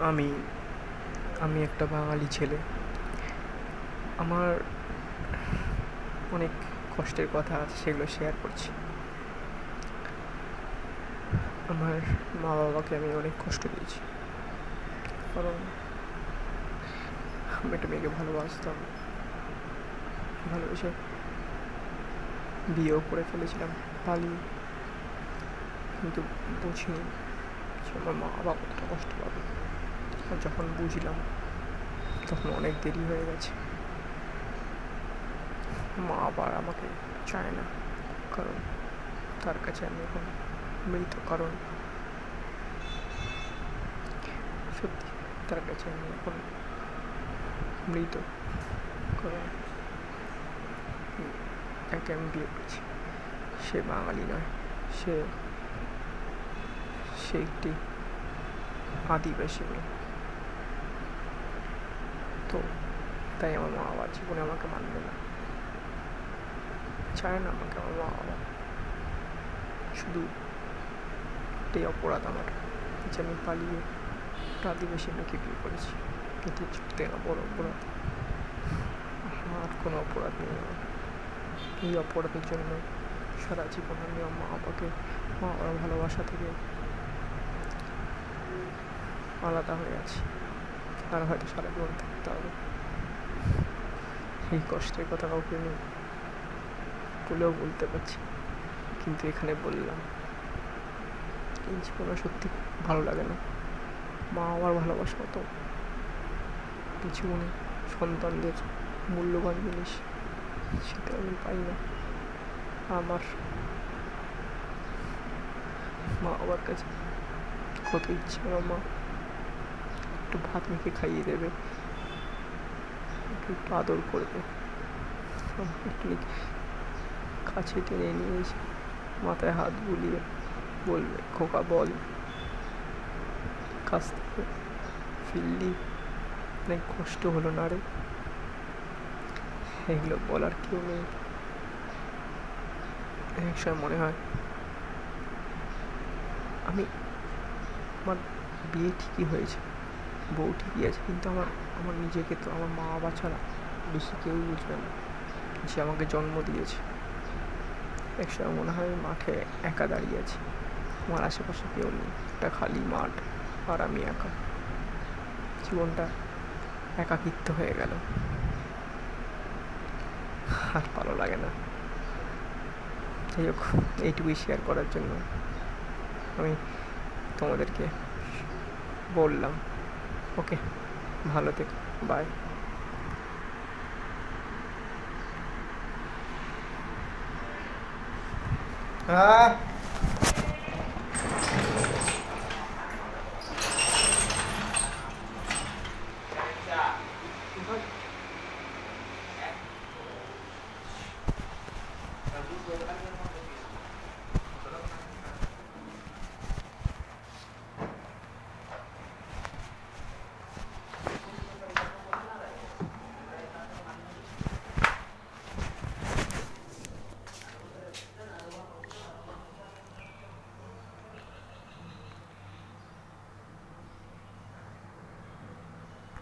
আমি আমি একটা বাঙালি ছেলে। আমার অনেক কষ্টের কথা সেগুলো শেয়ার করছি। আমার মা বাবাকে আমি অনেক কষ্ট দিয়েছি। কারণ, আমি একটা মেয়েকে ভালোবাসতাম। ভালোবেসে বিয়েও করে ফেলেছিলাম পালিয়ে কিন্তু বুঝিনি যে আমার মা বাবা কতটা কষ্ট পাবে। যখন বুঝলাম, তখন অনেক দেরি হয়ে গেছে। মা আবার আমাকে চায় না, কারণ তার কাছে আমি এখন মৃত, কারণ সত্যি তার কাছে আমি এখন মৃত, কারণ যাকে আমি বিয়ে করেছি। সে বাঙালি নয়, সে সে একটি আদিবাসী মেয়ে। তো তাই আমার মা বাবা জীবনে আমাকে মানবে না চায় না আমাকে আমার মা বাবা শুধু এটাই অপরাধ আমার যে আমি পালিয়ে আদিবাসী মেয়েকে বিয়ে করেছি কিন্তু চুক্তি না বড় অপরাধ আমার কোনো অপরাধ নেই আমার এই অপরাধের জন্য সারা জীবন আমি আমার মা বাবাকে মা বাবার ভালোবাসা থেকে আলাদা হয়ে আছি আর হয়তো সারা জীবন থাকতে হবে। এই কষ্টের কথা কাউকে বলেও বলতে পারছি কিন্তু এখানে বললাম, এই জীবনে সত্যি ভালো লাগে না। মা আমার ভালোবাসা তো জীবনে সন্তানদের মূল্যবান জিনিস, সেটা আমি পাই না। আমার মা বাবার কাছে কত ইচ্ছে, আমার মা একটু ভাত মেখে খাইয়ে দেবে। একটু আদর করবে। একটু কাছে টেনে নিয়ে এসে মাথায় হাত বুলিয়ে বলবে, খোকা, বল। কাছ থেকে ফিরলি। অনেক কষ্ট হলো না রে? এগুলো বলার কেউ নেই। এক সময় মনে হয় আমি, আমার বিয়ে ঠিকই হয়েছে। বউ ঠিকই আছে কিন্তু আমার আমার নিজেকে তো, আমার মা বাবা ছাড়া বেশি কেউ বুঝবে না। যে আমাকে জন্ম দিয়েছে। একসময় মনে হয় মাঠে একা দাঁড়িয়ে আছি। আমার আশেপাশে কেউ নেই। একটা খালি মাঠ, আর আমি একা। জীবনটা একাকিত্ব হয়ে গেল। আর ভালো লাগে না। যাই হোক, এইটুকুই শেয়ার করার জন্য আমি তোমাদেরকে বললাম। ওকে ভালো থেকো বাই হ্যাঁ